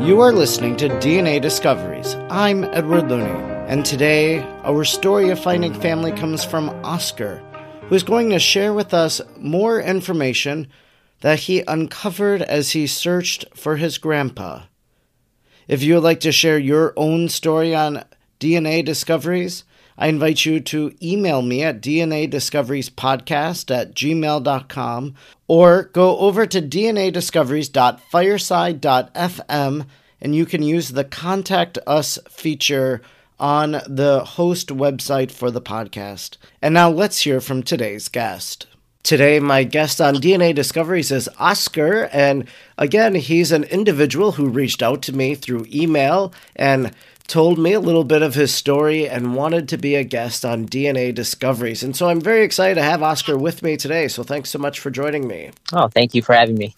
You are listening to DNA Discoveries. I'm Edward Looney, and today our story of finding family comes from Oscar, who is going to share with us more information that he uncovered as he searched for his grandpa. If you would like to share your own story on DNA Discoveries, I invite you to email me at DNA Discoveries Podcast at gmail.com or go over to dnadiscoveries.fireside.fm and you can use the Contact Us feature on the host website for the podcast. And now let's hear from today's guest. Today, my guest on DNA Discoveries is Oscar. And again, he's an individual who reached out to me through email and told me a little bit of his story and wanted to be a guest on DNA Discoveries. And so I'm very excited to have Oscar with me today. So thanks so much for joining me. Oh, thank you for having me.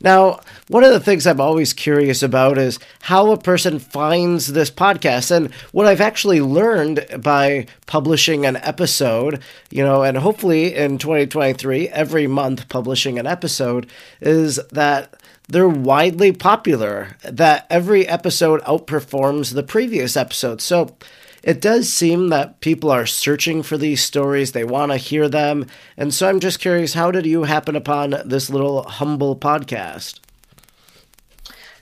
Now, one of the things I'm always curious about is how a person finds this podcast. And what I've actually learned by publishing an episode, you know, and hopefully in 2023, every month publishing an episode, is that they're widely popular, that every episode outperforms the previous episode. So it does seem that people are searching for these stories, they want to hear them. And so I'm just curious how did you happen upon this little humble podcast?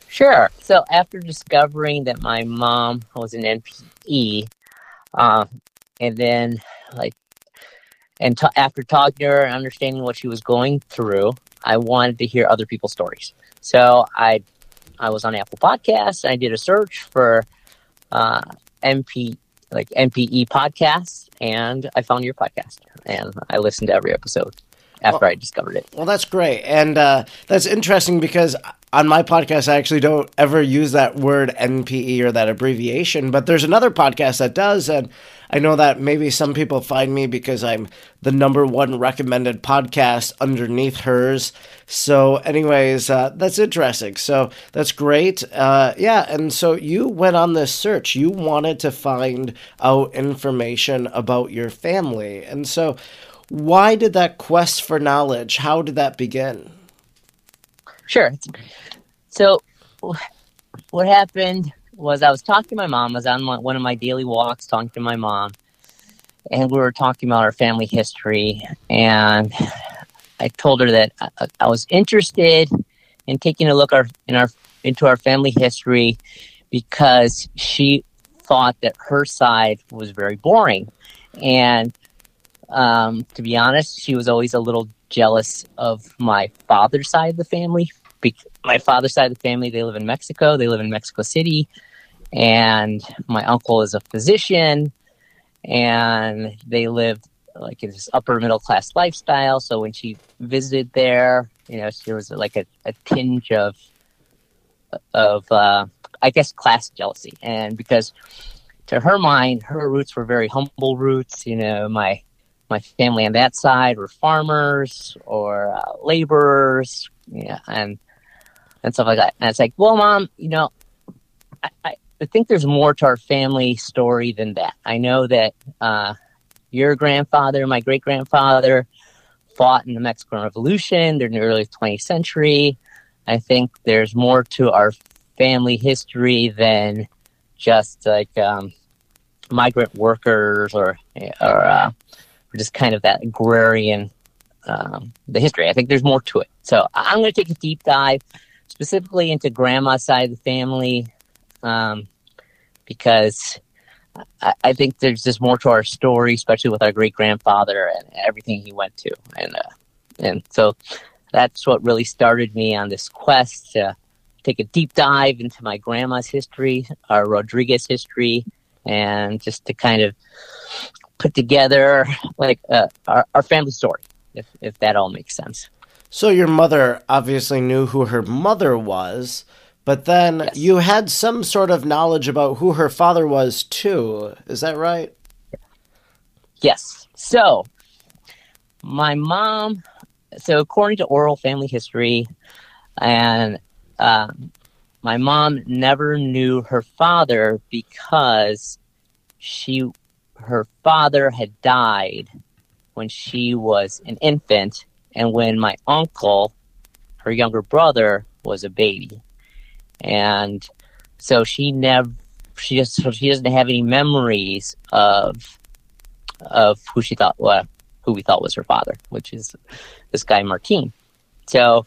Sure. So after discovering that my mom was an NPE, uh, and then like, and t- after talking to her and understanding what she was going through, I wanted to hear other people's stories. So I I was on Apple Podcasts. and I did a search for uh, MP like NPE podcasts, and I found your podcast, and I listened to every episode after well, I discovered it. Well, that's great, and uh, that's interesting because on my podcast, I actually don't ever use that word NPE or that abbreviation, but there's another podcast that does, and I know that maybe some people find me because I'm the number one recommended podcast underneath hers. So, anyways, uh, that's interesting. So, that's great. Uh, yeah. And so you went on this search. You wanted to find out information about your family. And so, why did that quest for knowledge? How did that begin? Sure. So, what happened was I was talking to my mom. I was on one of my daily walks talking to my mom, and we were talking about our family history. And I told her that I, I was interested in taking a look our, in our into our family history because she thought that her side was very boring, and um, to be honest, she was always a little jealous of my father's side of the family. My father's side of the family, they live in Mexico. They live in Mexico City. And my uncle is a physician. And they lived like in this upper middle class lifestyle. So when she visited there you know there was like a, a tinge of of uh, i guess class jealousy. And because to her mind her roots were very humble roots. You know my my family on that side were farmers or uh, laborers yeah and and stuff like that and it's like well mom you know I, I think there's more to our family story than that. I know that uh, your grandfather, my great grandfather, fought in the Mexican Revolution during the early 20th century. I think there's more to our family history than just like um, migrant workers or or, uh, just kind of that agrarian um, the history. I think there's more to it. So I'm going to take a deep dive specifically into grandma's side of the family, um, because I, I, think there's just more to our story, especially with our great grandfather and everything he went to, and uh, and so that's what really started me on this quest to take a deep dive into my grandma's history, our Rodriguez history, and just to kind of put together like uh, our, our family story, if if that all makes sense. So your mother obviously knew who her mother was. But then yes. you had some sort of knowledge about who her father was too. Is that right? Yes. So, my mom, so according to oral family history, and uh, my mom never knew her father because she, her father had died when she was an infant, and when my uncle, her younger brother, was a baby and so she never she just so she doesn't have any memories of of who she thought well who we thought was her father, which is this guy Martin. So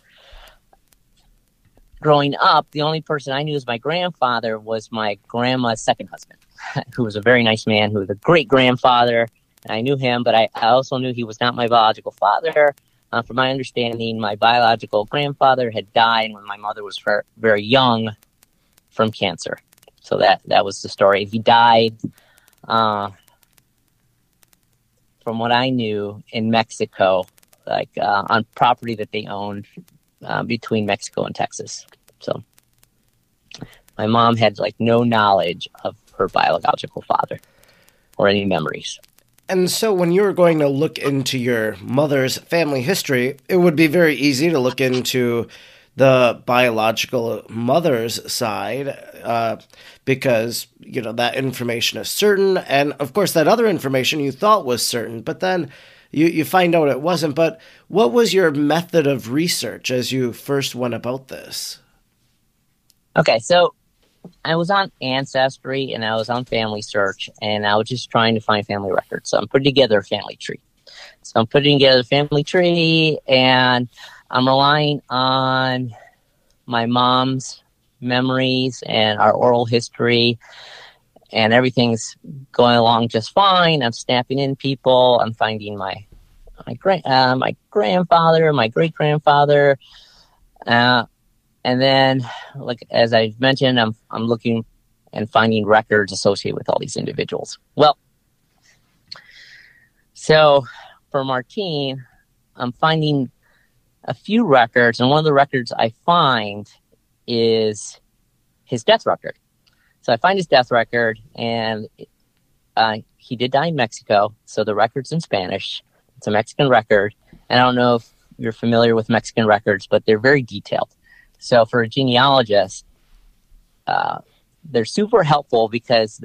growing up, the only person I knew as my grandfather was my grandma's second husband, who was a very nice man, who was a great grandfather. And I knew him, but I, I also knew he was not my biological father. Uh, from my understanding, my biological grandfather had died when my mother was very, young from cancer. So that that was the story. He died, uh, from what I knew, in Mexico, like uh, on property that they owned uh, between Mexico and Texas. So my mom had like no knowledge of her biological father or any memories. And so, when you were going to look into your mother's family history, it would be very easy to look into the biological mother's side uh, because you know that information is certain, and of course that other information you thought was certain, but then you you find out it wasn't. But what was your method of research as you first went about this? Okay, so I was on Ancestry and I was on Family Search, and I was just trying to find family records. So I'm putting together a family tree. So I'm putting together a family tree, and I'm relying on my mom's memories and our oral history, and everything's going along just fine. I'm snapping in people. I'm finding my my grand uh, my grandfather, my great grandfather. Uh, and then, like as I've mentioned, I'm I'm looking and finding records associated with all these individuals. Well, so for Martine, I'm finding a few records, and one of the records I find is his death record. So I find his death record, and uh, he did die in Mexico, so the record's in Spanish. It's a Mexican record, and I don't know if you're familiar with Mexican records, but they're very detailed. So for a genealogist, uh, they're super helpful because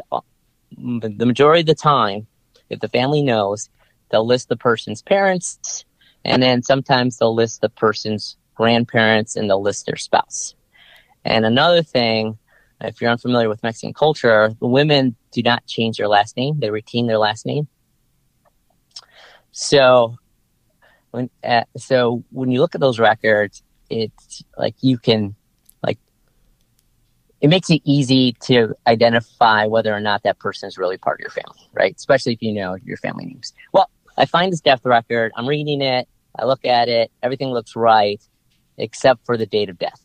the majority of the time, if the family knows, they'll list the person's parents, and then sometimes they'll list the person's grandparents and they'll list their spouse. And another thing, if you're unfamiliar with Mexican culture, the women do not change their last name; they retain their last name. So, when uh, so when you look at those records, it's like you can like it makes it easy to identify whether or not that person is really part of your family, right? Especially if you know your family names. Well, I find this death record, I'm reading it, I look at it, everything looks right, except for the date of death.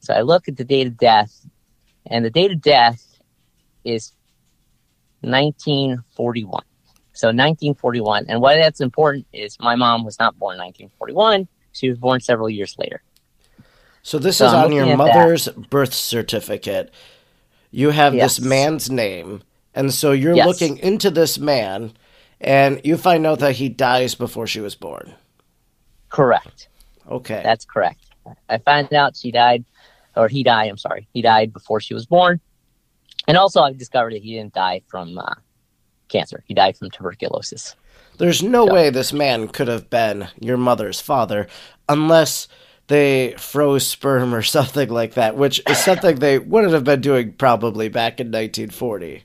So I look at the date of death, and the date of death is 1941. So 1941. And why that's important is my mom was not born in 1941. She was born several years later. So this so is I'm on your mother's that. birth certificate. You have yes. this man's name, and so you're yes. looking into this man, and you find out that he dies before she was born. Correct. Okay. That's correct. I find out she died, or he died. I'm sorry, he died before she was born, and also I discovered that he didn't die from uh, cancer. He died from tuberculosis. There's no so. way this man could have been your mother's father unless they froze sperm or something like that, which is something they wouldn't have been doing probably back in 1940.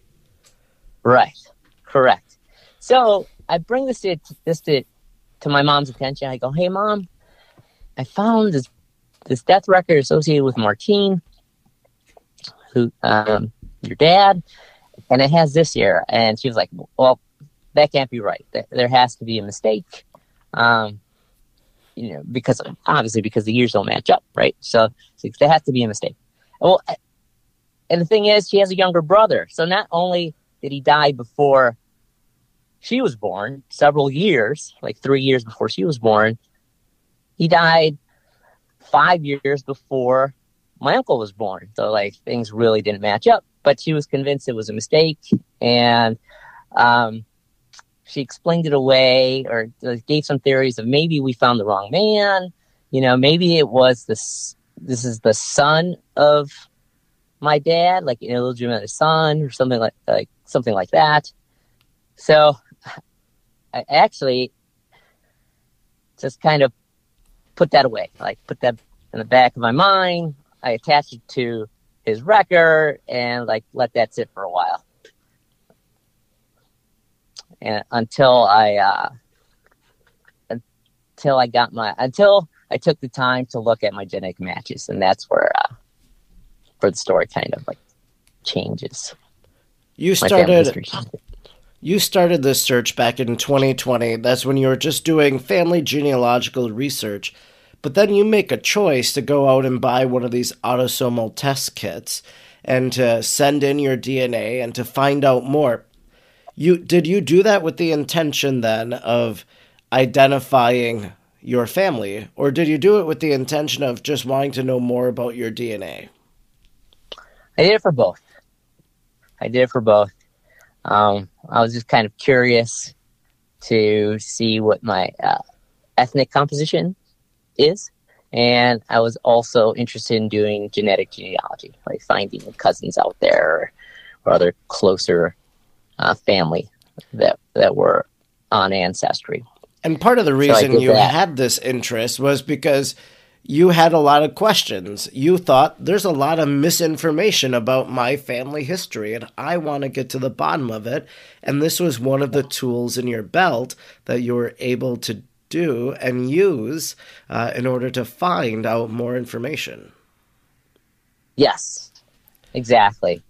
Right. Correct. So I bring this to this to, to my mom's attention. I go, "Hey, mom, I found this this death record associated with Martine, who um, your dad, and it has this year." And she was like, "Well, that can't be right. There has to be a mistake." Um, you know, because obviously because the years don't match up, right? So, so there has to be a mistake. Well, and the thing is, she has a younger brother. So not only did he die before she was born, several years, like three years before she was born, he died five years before my uncle was born. So like things really didn't match up. But she was convinced it was a mistake, and um, she explained it away or gave some theories of maybe we found the wrong man. You know, maybe it was this. This is the son of my dad, like an illegitimate son or something like like something like that. So, I actually just kind of put that away, like put that in the back of my mind. I attached it to his record and like let that sit for a while. And until I uh until I got my until I took the time to look at my genetic matches and that's where uh where the story kind of like changes. You started you started this search back in 2020. That's when you were just doing family genealogical research. But then you make a choice to go out and buy one of these autosomal test kits and to send in your DNA and to find out more. You did you do that with the intention then of identifying your family or did you do it with the intention of just wanting to know more about your DNA? I did it for both. I did it for both. Um, I was just kind of curious to see what my uh, ethnic composition is. And I was also interested in doing genetic genealogy, like finding cousins out there or other closer uh, family that that were on ancestry. And part of the reason so you that. had this interest was because you had a lot of questions. You thought there's a lot of misinformation about my family history, and I want to get to the bottom of it. And this was one of the tools in your belt that you were able to do and use uh, in order to find out more information. Yes, exactly.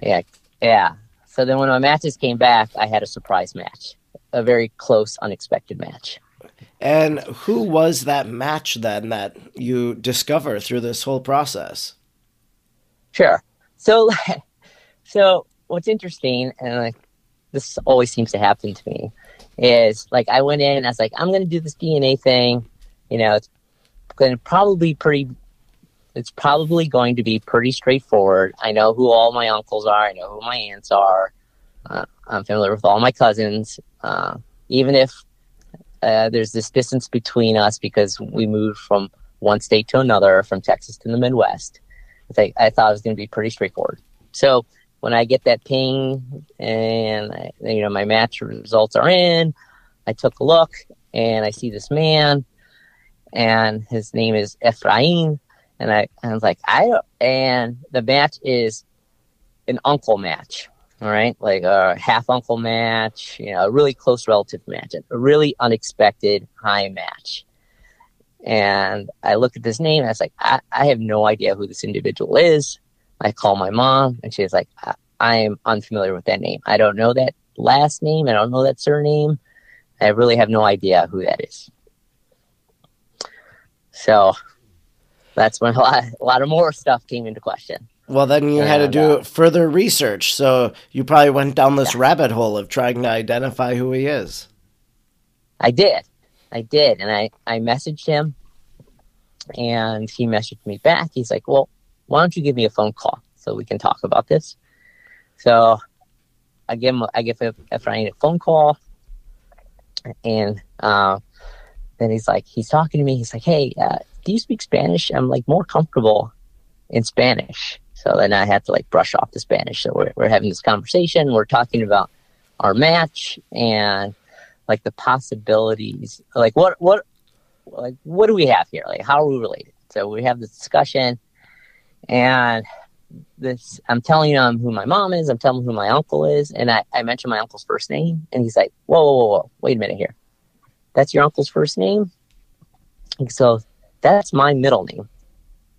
Yeah, yeah. So then when my matches came back, I had a surprise match, a very close, unexpected match. And who was that match then that you discover through this whole process? Sure. So, so what's interesting, and like this always seems to happen to me, is like I went in, I was like, I'm going to do this DNA thing. You know, it's going to probably pretty. It's probably going to be pretty straightforward. I know who all my uncles are. I know who my aunts are. Uh, I'm familiar with all my cousins. Uh, even if uh, there's this distance between us because we moved from one state to another, from Texas to the Midwest. I, I thought it was going to be pretty straightforward. So when I get that ping and I, you know my match results are in, I took a look and I see this man, and his name is Ephraim, and I, I was like, I and the match is an uncle match all right, like a half uncle match, you know, a really close relative match, a really unexpected high match. And I looked at this name and I was like, I, I have no idea who this individual is. I call my mom and she's like, I, I am unfamiliar with that name. I don't know that last name. I don't know that surname. I really have no idea who that is. So that's when a lot, a lot of more stuff came into question. Well, then you and, had to do uh, further research. So you probably went down this yeah. rabbit hole of trying to identify who he is. I did. I did. And I, I messaged him and he messaged me back. He's like, well, why don't you give me a phone call so we can talk about this? So I give him, I give Ephraim a phone call and, uh, then he's like, he's talking to me. He's like, Hey, uh, do you speak Spanish? I'm like more comfortable in Spanish. So then I had to like brush off the Spanish. So we're, we're having this conversation. We're talking about our match and like the possibilities. Like what, what, like what do we have here? Like how are we related? So we have this discussion and this, I'm telling him who my mom is. I'm telling him who my uncle is. And I, I mentioned my uncle's first name and he's like, whoa, whoa, whoa, whoa, wait a minute here. That's your uncle's first name? so that's my middle name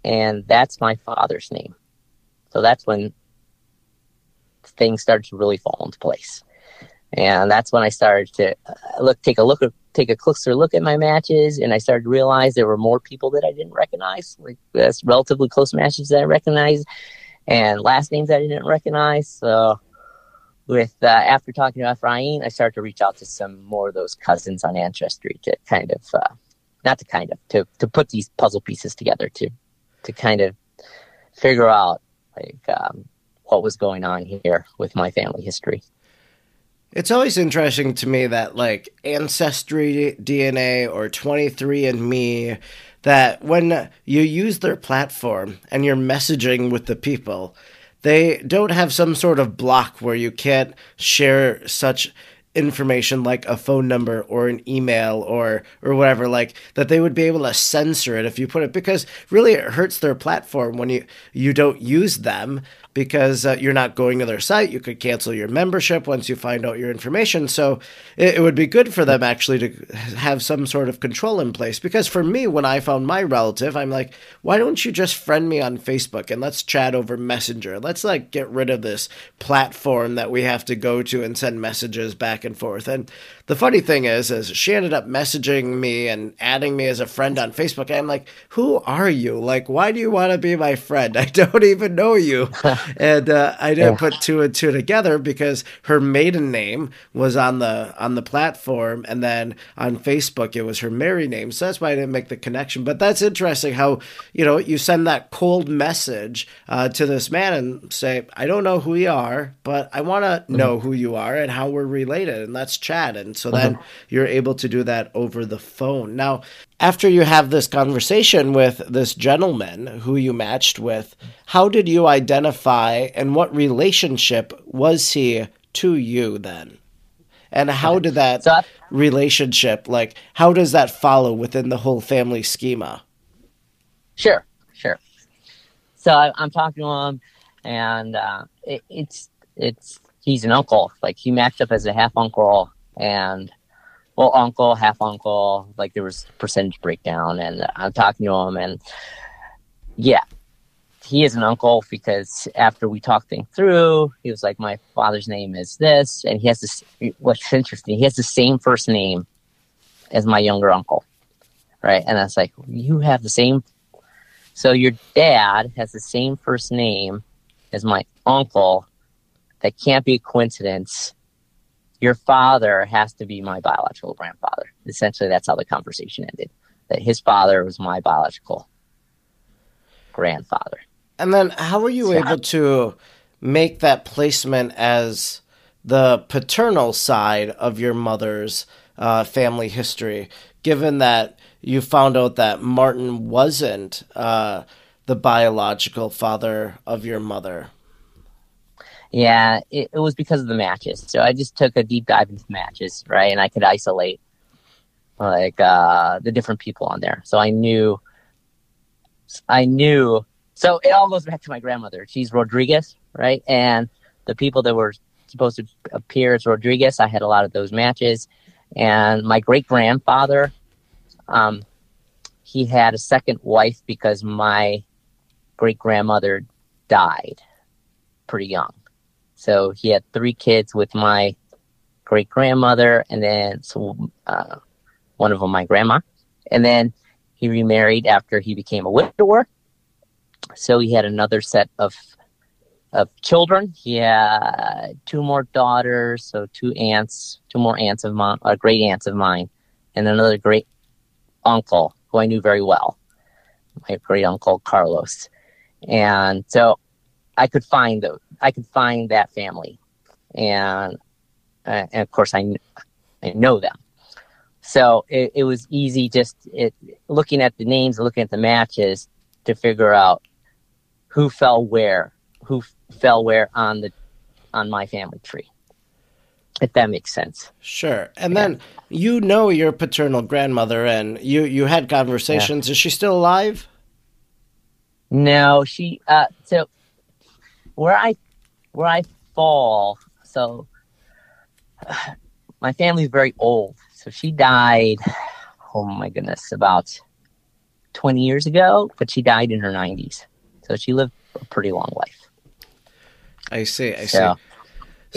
and that's my father's name. So that's when things started to really fall into place. And that's when I started to uh, look, take a look, take a closer look at my matches, and I started to realize there were more people that I didn't recognize, like that's relatively close matches that I recognized, and last names that I didn't recognize. So, with uh, after talking to Ephraim, I started to reach out to some more of those cousins on Ancestry to kind of, uh, not to kind of, to to put these puzzle pieces together to to kind of figure out like um, what was going on here with my family history. It's always interesting to me that like ancestry DNA or 23andme that when you use their platform and you're messaging with the people, they don't have some sort of block where you can't share such information like a phone number or an email or or whatever like that they would be able to censor it if you put it because really it hurts their platform when you you don't use them because uh, you're not going to their site. You could cancel your membership once you find out your information. So it, it would be good for them actually to have some sort of control in place. Because for me when i found my relative i'm like why don't you just friend me on facebook and let's chat over messenger? Let's like get rid of this platform that we have to go to and send messages back and forth. And the funny thing is, is she ended up messaging me and adding me as a friend on Facebook. I'm like, who are you? Like, why do you want to be my friend? I don't even know you. and uh, I didn't yeah. put two and two together because her maiden name was on the on the platform, and then on Facebook it was her married name. So that's why I didn't make the connection. But that's interesting how you know you send that cold message uh, to this man and say, I don't know who you are, but I want to mm-hmm. know who you are and how we're related, and let's chat. And so then uh-huh. you're able to do that over the phone. Now, after you have this conversation with this gentleman who you matched with, how did you identify and what relationship was he to you then? And how did that so I- relationship, like, how does that follow within the whole family schema? Sure, sure. So I, am talking to him, and uh, it, it's it's he's an uncle. Like he matched up as a half uncle and well, uncle, half uncle. Like there was percentage breakdown, and I'm talking to him, and yeah, he is an uncle because after we talked things through, he was like, "My father's name is this," and he has this. What's interesting, he has the same first name as my younger uncle, right? And I was like, "You have the same." So your dad has the same first name as my uncle, that can't be a coincidence. Your father has to be my biological grandfather. Essentially, that's how the conversation ended. That his father was my biological grandfather. And then, how were you so, able to make that placement as the paternal side of your mother's uh, family history, given that you found out that Martin wasn't uh, the biological father of your mother? Yeah, it, it was because of the matches. So I just took a deep dive into matches, right? And I could isolate like uh, the different people on there. So I knew, I knew. So it all goes back to my grandmother. She's Rodriguez, right? And the people that were supposed to appear as Rodriguez, I had a lot of those matches. And my great grandfather, um, he had a second wife because my great grandmother died pretty young. So he had three kids with my great grandmother, and then so uh, one of them my grandma, and then he remarried after he became a widower. So he had another set of of children. He had two more daughters, so two aunts, two more aunts of mine, or uh, great aunts of mine, and another great uncle who I knew very well, my great uncle Carlos. And so I could find those. I could find that family, and uh, and of course I I know them. So it, it was easy just it, looking at the names, looking at the matches to figure out who fell where, who fell where on the on my family tree. If that makes sense. Sure. And yeah. then you know your paternal grandmother and you you had conversations. Yeah. Is she still alive? No, she uh so where I where I fall. So my family's very old. So she died. Oh my goodness, about twenty years ago, but she died in her nineties. So she lived a pretty long life. I see. I so, see.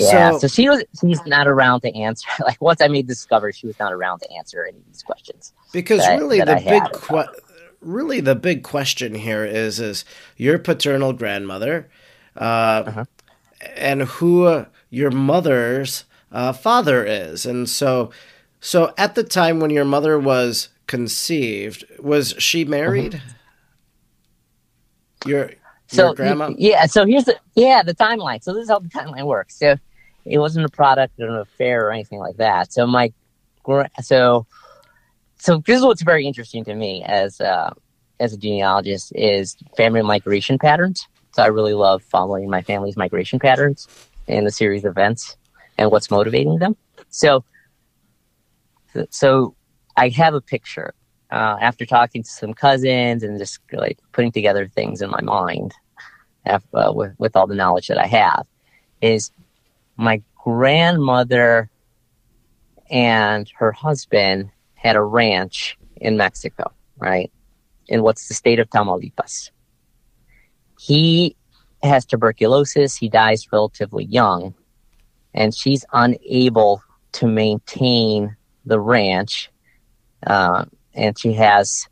Yeah, so, so she was she's not around to answer. Like once I made the discovery, she was not around to answer any of these questions. Because that, really, that the big que- really the big question here is is your paternal grandmother uh, uh-huh. And who your mother's uh, father is. And so, so at the time when your mother was conceived, was she married? Uh-huh. Your so your grandma? Yeah. So here's the yeah the timeline. So this is how the timeline works. So it wasn't a product of an affair or anything like that. So my so so this is what's very interesting to me as uh, as a genealogist is family migration patterns. So I really love following my family's migration patterns and the series of events and what's motivating them. So, so I have a picture uh, after talking to some cousins and just like putting together things in my mind uh, with, with all the knowledge that I have is my grandmother and her husband had a ranch in Mexico, right? In what's the state of Tamaulipas. He has tuberculosis. He dies relatively young, and she's unable to maintain the ranch. Uh, and she has,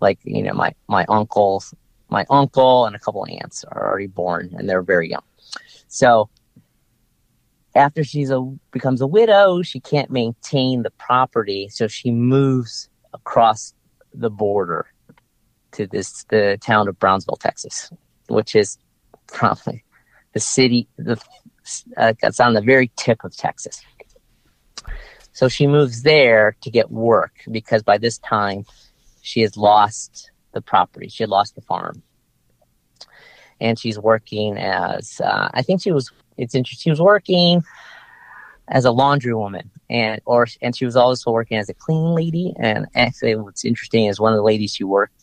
like, you know, my my uncle, my uncle, and a couple aunts are already born, and they're very young. So after she's a becomes a widow, she can't maintain the property, so she moves across the border to this the town of Brownsville, Texas, which is probably the city the uh, on the very tip of Texas. So she moves there to get work because by this time she has lost the property. She had lost the farm, and she's working as uh, I think she was. It's interesting. She was working as a laundry woman and or and she was also working as a cleaning lady and actually what's interesting is one of the ladies she worked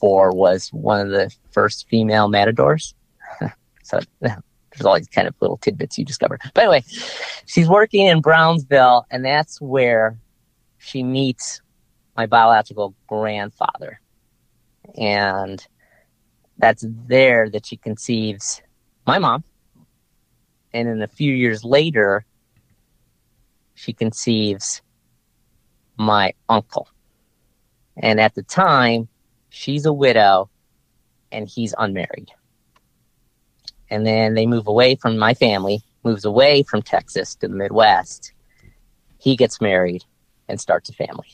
for was one of the first female matadors. So there's all these kind of little tidbits you discover. But anyway she's working in brownsville and that's where she meets my biological grandfather. And that's there that she conceives my mom. And then a few years later she conceives my uncle. And at the time, she's a widow and he's unmarried. And then they move away from my family, moves away from Texas to the Midwest. He gets married and starts a family.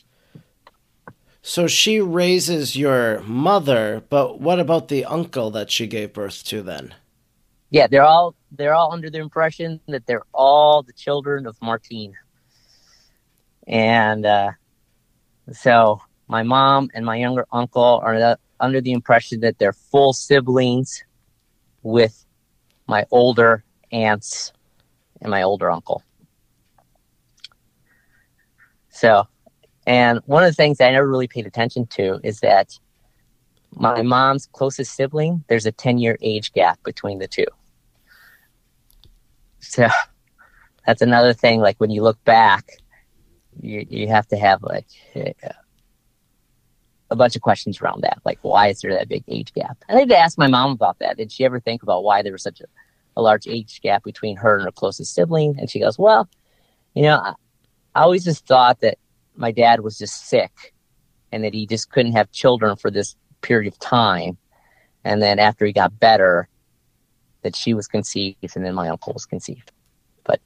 So she raises your mother, but what about the uncle that she gave birth to then? Yeah, they're all they're all under the impression that they're all the children of Martine. And uh, so my mom and my younger uncle are the, under the impression that they're full siblings with my older aunts and my older uncle. So, and one of the things I never really paid attention to is that my mom's closest sibling, there's a 10 year age gap between the two. So that's another thing, like when you look back, you you have to have like a bunch of questions around that. Like, why is there that big age gap? I had to ask my mom about that. Did she ever think about why there was such a, a large age gap between her and her closest sibling? And she goes, well, you know, I, I always just thought that my dad was just sick and that he just couldn't have children for this period of time. And then after he got better, that she was conceived and then my uncle was conceived. But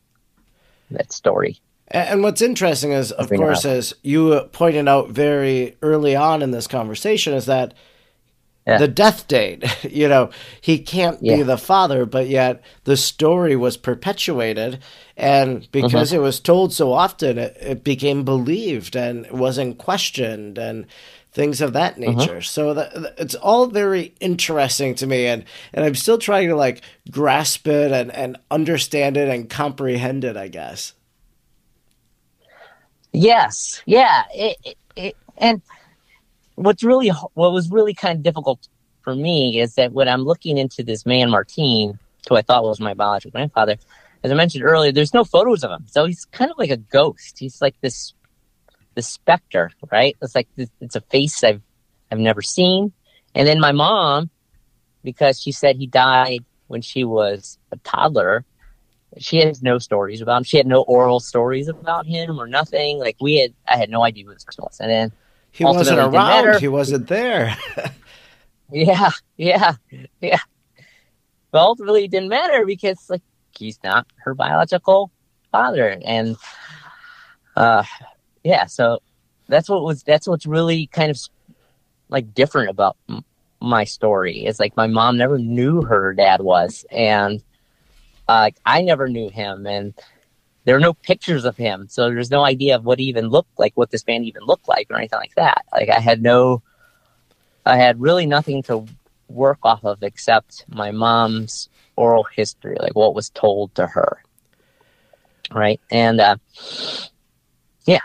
that story and what's interesting is, of course, as you pointed out very early on in this conversation, is that yeah. the death date, you know, he can't yeah. be the father, but yet the story was perpetuated. And because mm-hmm. it was told so often, it, it, became believed and wasn't questioned and things of that mm-hmm. nature. Mm-hmm. So that, it's all very interesting to me. And, and I'm still trying to like grasp it and, and understand it and comprehend it, I guess. Yes, yeah, it, it, it, and what's really what was really kind of difficult for me is that when I'm looking into this man Martine, who I thought was my biological grandfather, as I mentioned earlier, there's no photos of him, so he's kind of like a ghost. He's like this, the specter, right? It's like it's a face I've I've never seen. And then my mom, because she said he died when she was a toddler, she has no stories about him. She had no oral stories about him or nothing. Like we had, I had no idea who this person was. And then he wasn't around. He wasn't there. yeah, yeah, yeah. But ultimately, it didn't matter because like he's not her biological father, and uh, yeah. So that's what was. That's what's really kind of like different about m- my story. Is like my mom never knew her dad was, and uh, I never knew him, and there are no pictures of him, so there's no idea of what he even looked like, what this band even looked like, or anything like that. Like I had no, I had really nothing to work off of except my mom's oral history, like what was told to her. right? And uh, yeah,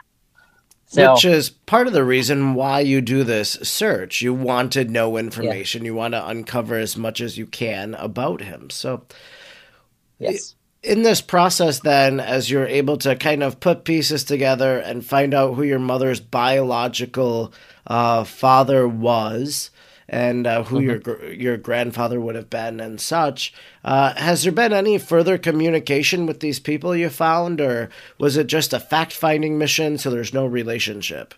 so Which is part of the reason why you do this search. You want to know information. You want to uncover as much as you can about him. So, yes, in this process, then, as you're able to kind of put pieces together and find out who your mother's biological uh, father was, and uh, who your gr- your grandfather would have been and such. Uh, has there been any further communication with these people you found, or was it just a fact finding mission? So there's no relationship.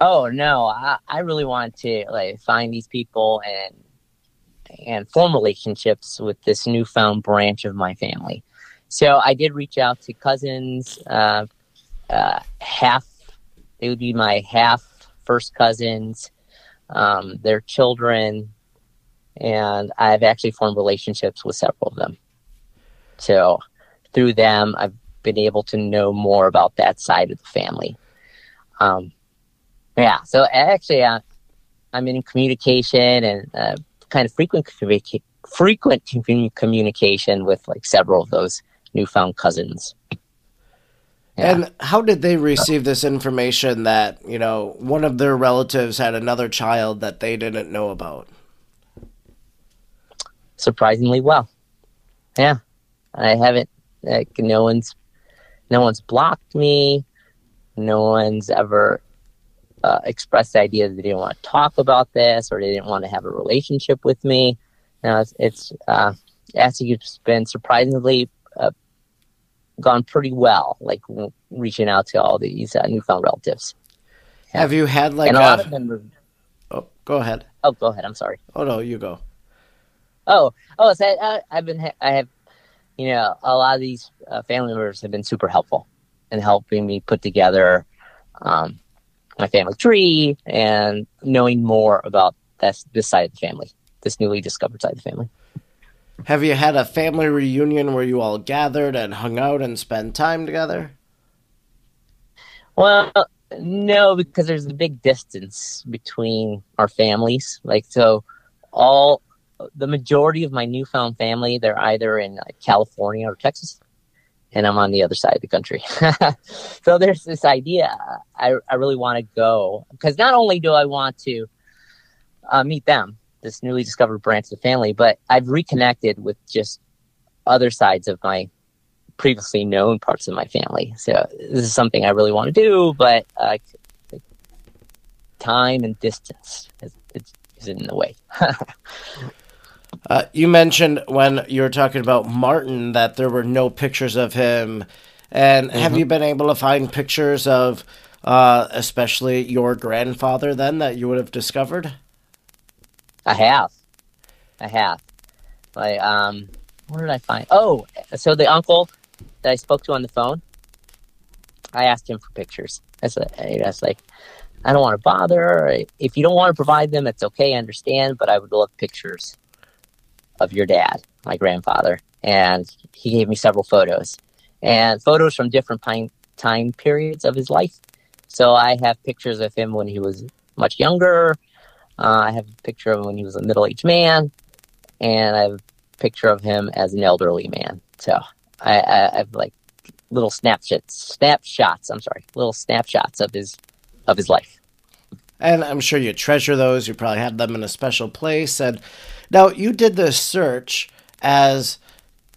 oh no, I, I really want to like find these people and and form relationships with this newfound branch of my family. So I did reach out to cousins, uh, uh, half, they would be my half first cousins, um, their children, and I've actually formed relationships with several of them. So through them, I've been able to know more about that side of the family. Um, yeah, so actually, uh, I'm in communication and uh, kind of frequent frequent commu- communication with like several of those newfound cousins. Yeah. And how did they receive this information that, you know, one of their relatives had another child that they didn't know about? surprisingly well. Yeah, I haven't. Like, no one's, no one's blocked me. No one's ever uh, expressed the idea that they didn't want to talk about this or they didn't want to have a relationship with me. Now it's, it's uh, actually it's been surprisingly uh, gone pretty well. Like w- reaching out to all these uh, newfound relatives. Have you had like and a a, lot of them. Oh, go ahead. oh, go ahead. I'm sorry. Oh no, you go. Oh, oh, so I, I've been, I have, you know, a lot of these uh, family members have been super helpful in helping me put together um, my family tree and knowing more about this this side of the family, this newly discovered side of the family. Have you had a family reunion where you all gathered and hung out and spent time together? Well, no, because there's a big distance between our families. Like, so all the majority of my newfound family, they're either in California or Texas, and I'm on the other side of the country. so there's this idea I, I really want to go because not only do I want to uh, meet them, this newly discovered branch of the family, but I've reconnected with just other sides of my previously known parts of my family. So this is something I really want to do, but uh, time and distance is, is, in the way. Uh, you mentioned when you were talking about Martin that there were no pictures of him. And mm-hmm. have you been able to find pictures of, uh, especially your grandfather, then that you would have discovered? I have, I have. Like, um, where did I find? Oh, so the uncle that I spoke to on the phone, I asked him for pictures. I said, I was like, I don't want to bother. If you don't want to provide them, it's okay. I understand, but I would love pictures of your dad, my grandfather, and he gave me several photos and photos from different time time periods of his life. So I have pictures of him when he was much younger. Uh, I have a picture of him when he was a middle aged man, and I have a picture of him as an elderly man. So I, I, I have like little snapshots, snapshots. I'm sorry, little snapshots of his of his life. And I'm sure you treasure those. You probably had them in a special place. And now you did this search as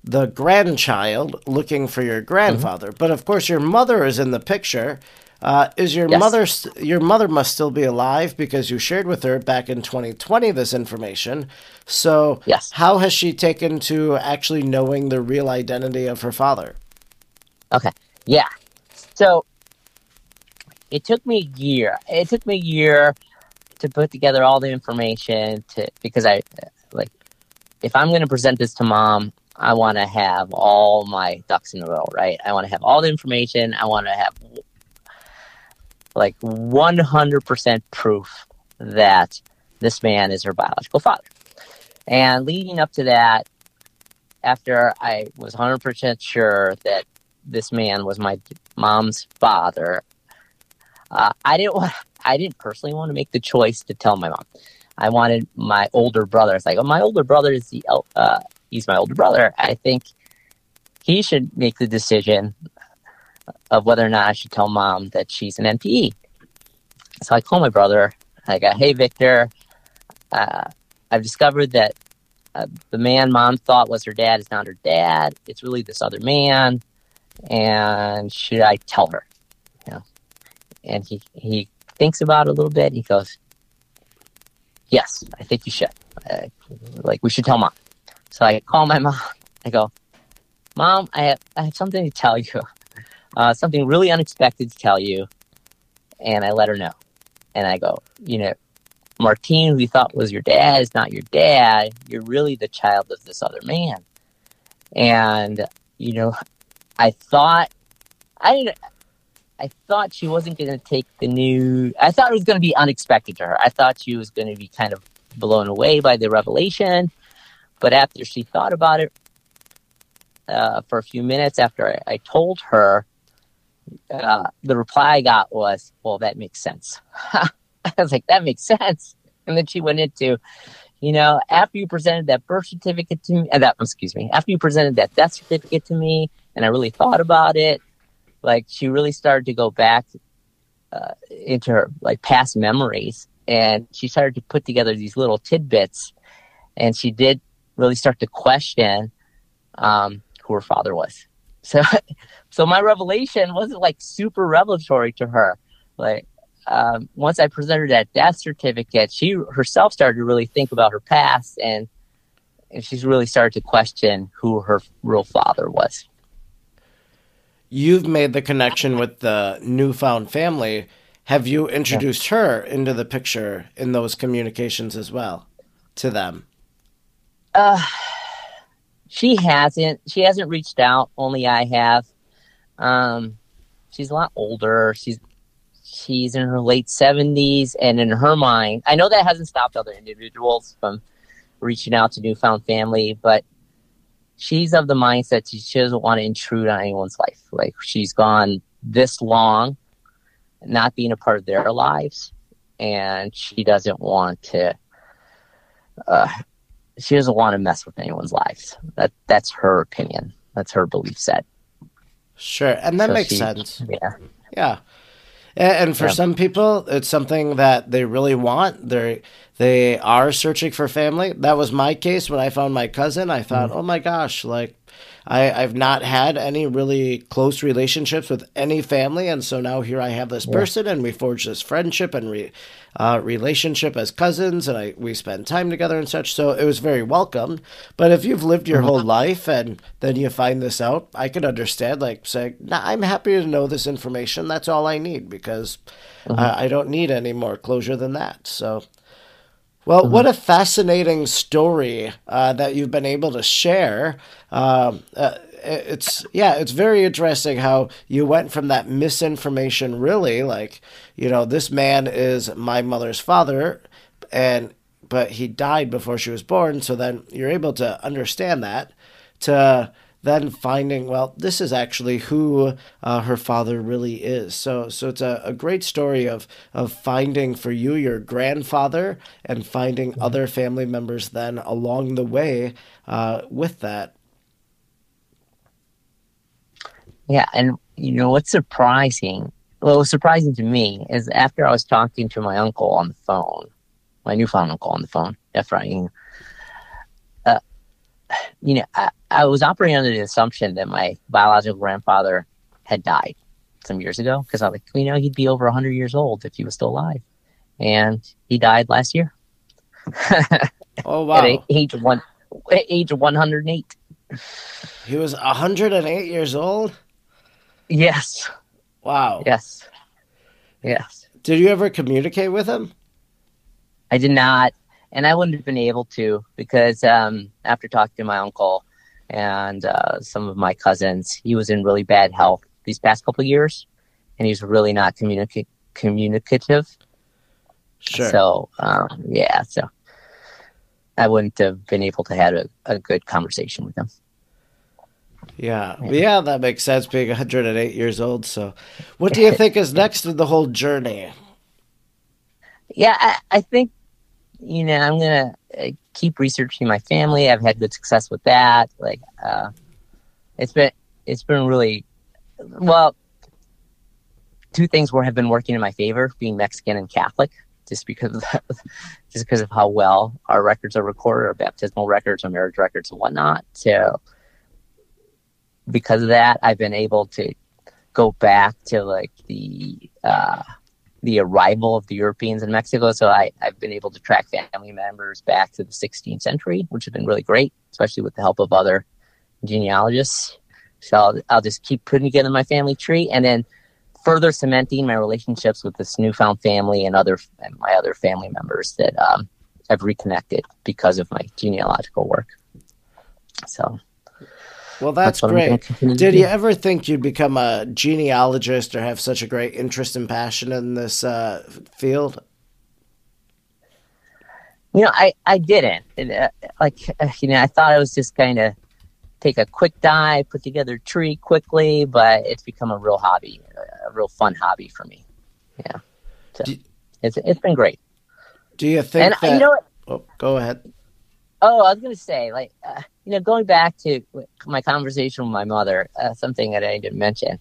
the grandchild looking for your grandfather, mm-hmm. but of course your mother is in the picture. Uh, is your yes. mother your mother must still be alive because you shared with her back in 2020 this information. So yes. how has she taken to actually knowing the real identity of her father? Okay. Yeah. So it took me a year. It took me a year to put together all the information to because I if I'm going to present this to mom, I want to have all my ducks in a row, right? I want to have all the information. I want to have like 100% proof that this man is her biological father. And leading up to that, after I was 100% sure that this man was my mom's father, uh, I didn't want, I didn't personally want to make the choice to tell my mom. I wanted my older brother. It's like, oh, my older brother is the, uh, he's my older brother. I think he should make the decision of whether or not I should tell mom that she's an NPE. So I call my brother. I go, hey, Victor, uh, I've discovered that uh, the man mom thought was her dad is not her dad. It's really this other man. And should I tell her? You know? And he, he thinks about it a little bit. He goes, yes, I think you should. Uh, like, we should tell mom. So I call my mom. I go, Mom, I have, I have something to tell you. Uh, something really unexpected to tell you. And I let her know. And I go, you know, Martine, who you thought was your dad, is not your dad. You're really the child of this other man. And, you know, I thought, I didn't, I thought she wasn't going to take the new, I thought it was going to be unexpected to her. I thought she was going to be kind of blown away by the revelation. But after she thought about it uh, for a few minutes after I, I told her, uh, the reply I got was, well, that makes sense. I was like, that makes sense. And then she went into, you know, after you presented that birth certificate to me, uh, that, excuse me, after you presented that death certificate to me, and I really thought about it, like she really started to go back uh, into her like past memories, and she started to put together these little tidbits, and she did really start to question um, who her father was. So, so my revelation wasn't like super revelatory to her. Like, um, once I presented that death certificate, she herself started to really think about her past and, and she's really started to question who her real father was. You've made the connection with the newfound family. Have you introduced yeah. her into the picture in those communications as well to them? Uh, she hasn't. She hasn't reached out. Only I have. Um, she's a lot older. She's she's in her late seventies, and in her mind, I know that hasn't stopped other individuals from reaching out to newfound family, but she's of the mindset she doesn't want to intrude on anyone's life. Like she's gone this long, not being a part of their lives, and she doesn't want to uh, she doesn't want to mess with anyone's lives. That that's her opinion. That's her belief set. Sure, and that so makes she, sense. Yeah, yeah. And, for yeah. some people, it's something that they really want. They they are searching for family. That was my case when I found my cousin. I thought, mm-hmm. oh my gosh, like I, I've not had any really close relationships with any family, and so now here I have this yeah. person, and we forge this friendship and re, uh, relationship as cousins, and I we spend time together and such. So it was very welcome. But if you've lived your whole mm-hmm. life and then you find this out, I can understand. Like saying, nah, "I'm happy to know this information. That's all I need because mm-hmm. I, I don't need any more closure than that." So. Well, mm-hmm. what a fascinating story uh, that you've been able to share. Um, uh, it's yeah, it's very interesting how you went from that misinformation, really, like you know, this man is my mother's father, and but he died before she was born. So then you're able to understand that to then finding well this is actually who uh, her father really is so so it's a, a great story of of finding for you your grandfather and finding mm-hmm. other family members then along the way uh, with that yeah and you know what's surprising well was surprising to me is after i was talking to my uncle on the phone my newfound uncle on the phone Ephraim, you know I, I was operating under the assumption that my biological grandfather had died some years ago because I was like, you know, he'd be over 100 years old if he was still alive. And he died last year. oh, wow. At age, one, age of 108. He was 108 years old? Yes. Wow. Yes. Yes. Did you ever communicate with him? I did not. And I wouldn't have been able to because um, after talking to my uncle, and uh, some of my cousins. He was in really bad health these past couple years, and he's really not communica- communicative. Sure. So um, yeah, so I wouldn't have been able to have a, a good conversation with him. Yeah. yeah, yeah, that makes sense. Being 108 years old. So, what do you think is next in the whole journey? Yeah, I, I think you know I'm gonna uh, keep researching my family. I've had good success with that. Like, uh, it's been it's been really well. Two things were have been working in my favor: being Mexican and Catholic, just because of that, just because of how well our records are recorded, our baptismal records, our marriage records, and whatnot. So, because of that, I've been able to go back to like the uh, the arrival of the Europeans in Mexico. So I, I've been able to track family members back to the 16th century, which has been really great, especially with the help of other genealogists. So I'll, I'll just keep putting together my family tree and then further cementing my relationships with this newfound family and other and my other family members that um, I've reconnected because of my genealogical work. So well, that's, that's great. Did you ever think you'd become a genealogist or have such a great interest and passion in this uh, field? You know, I, I didn't. uh, like, uh, you know, I thought I was just kind of take a quick dive, put together a tree quickly, but it's become a real hobby, a real fun hobby for me. Yeah. So do, it's, it's been great. Do you think and, that... You know what? Oh, go ahead. Oh, I was going to say, like, uh, you know, going back to my conversation with my mother, uh, something that I didn't mention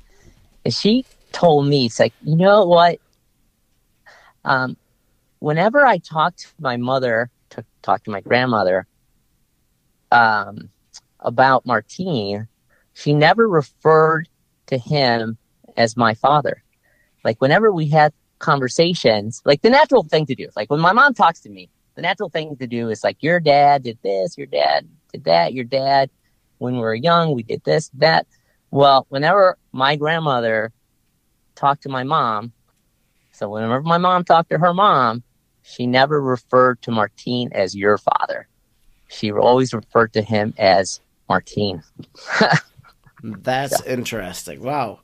is she told me, it's like, you know what? Um, whenever I talked to my mother, to talk to my grandmother, um, about Martine, she never referred to him as my father. Like whenever we had conversations, like the natural thing to do, like when my mom talks to me, the natural thing to do is like your dad did this, your dad did that, your dad when we were young, we did this, that. Well, whenever my grandmother talked to my mom, so whenever my mom talked to her mom, she never referred to Martine as your father. She always referred to him as Martine. That's so. interesting. Wow.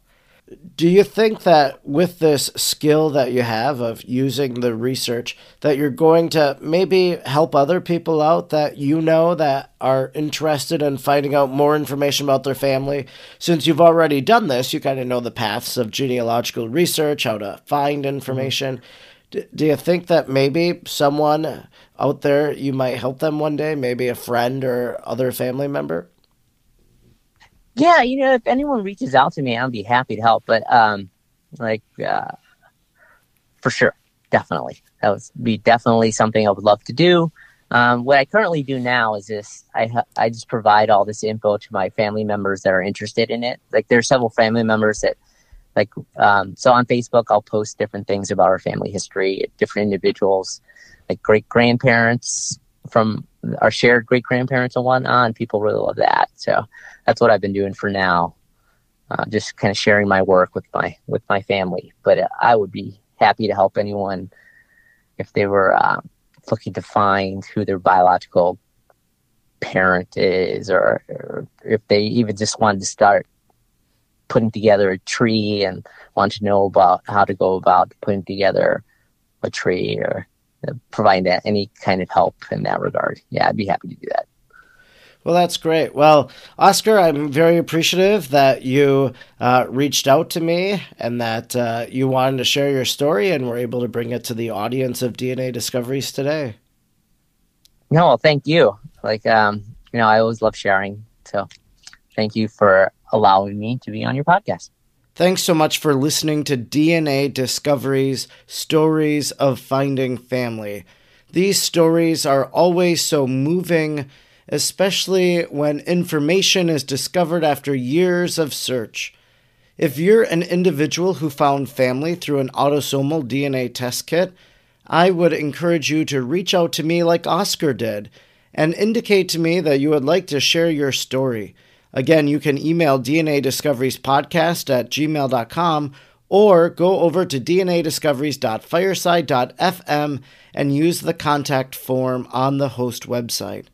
Do you think that with this skill that you have of using the research that you're going to maybe help other people out that you know that are interested in finding out more information about their family? Since you've already done this, you kind of know the paths of genealogical research, how to find information. Mm-hmm. Do you think that maybe someone out there you might help them one day, maybe a friend or other family member? Yeah, you know, if anyone reaches out to me, I'll be happy to help. But um, like, uh, for sure, definitely, that would be definitely something I would love to do. Um, what I currently do now is this: I I just provide all this info to my family members that are interested in it. Like, there are several family members that, like, um, so on Facebook, I'll post different things about our family history, different individuals, like great grandparents from our shared great grandparents and whatnot. And people really love that. So that's what I've been doing for now. Uh, just kind of sharing my work with my with my family. But uh, I would be happy to help anyone if they were uh, looking to find who their biological parent is, or, or, if they even just wanted to start putting together a tree and want to know about how to go about putting together a tree or provide that any kind of help in that regard. Yeah, I'd be happy to do that. Well, that's great. Well, Oscar, I'm very appreciative that you uh, reached out to me and that uh, you wanted to share your story and were able to bring it to the audience of DNA Discoveries today. No, thank you. Like, um, you know, I always love sharing. So thank you for allowing me to be on your podcast. Thanks so much for listening to DNA Discoveries Stories of Finding Family. These stories are always so moving, especially when information is discovered after years of search. If you're an individual who found family through an autosomal DNA test kit, I would encourage you to reach out to me like Oscar did and indicate to me that you would like to share your story. Again, you can email DNA Discoveries Podcast at gmail.com or go over to dnadiscoveries.fireside.fm and use the contact form on the host website.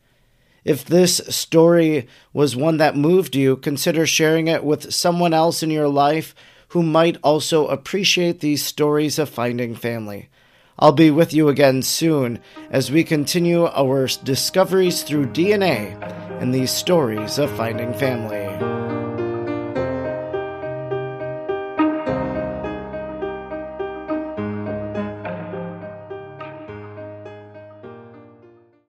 If this story was one that moved you, consider sharing it with someone else in your life who might also appreciate these stories of finding family. I'll be with you again soon as we continue our discoveries through DNA and these stories of finding family.